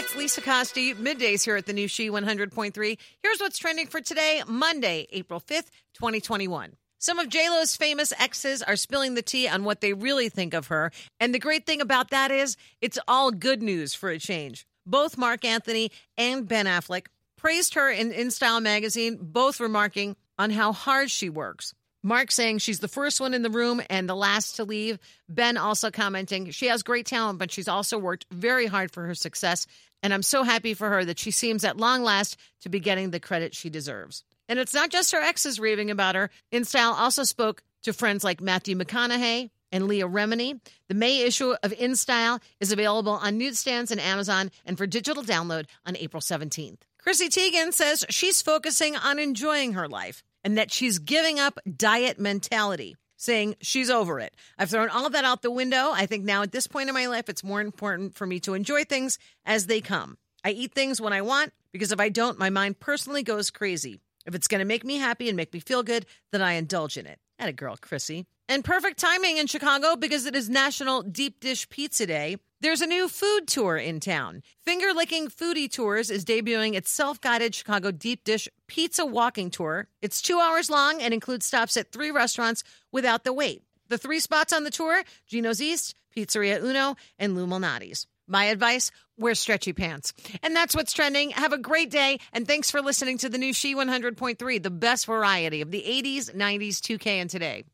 It's Lisa Costi, middays here at the new She 100.3. Here's what's trending for today, Monday, April 5th, 2021. Some of JLo's famous exes are spilling the tea on what they really think of her. And the great thing about that is it's all good news for a change. Both Marc Anthony and Ben Affleck praised her in InStyle magazine, both remarking on how hard she works. Marc saying she's the first one in the room and the last to leave. Ben also commenting she has great talent, but she's also worked very hard for her success. And I'm so happy for her that she seems at long last to be getting the credit she deserves. And it's not just her exes raving about her. InStyle also spoke to friends like Matthew McConaughey and Leah Remini. The May issue of InStyle is available on newsstands and Amazon and for digital download on April 17th. Chrissy Teigen says she's focusing on enjoying her life and that she's giving up diet mentality, saying she's over it. I've thrown all that out the window. I think now at this point in my life, it's more important for me to enjoy things as they come. I eat things when I want because if I don't, my mind personally goes crazy. If it's going to make me happy and make me feel good, then I indulge in it. At a girl, Chrissy. And perfect timing in Chicago because it is National Deep Dish Pizza Day. There's a new food tour in town. Finger Licking Foodie Tours is debuting its self guided Chicago Deep Dish Pizza Walking Tour. It's two hours long and includes stops at three restaurants without the wait. The three spots on the tour Gino's East, Pizzeria Uno, and Lou Malnati's. My advice wear stretchy pants. And that's what's trending. Have a great day. And thanks for listening to the new She 100.3, the best variety of the 80s, 90s, 2K, and today.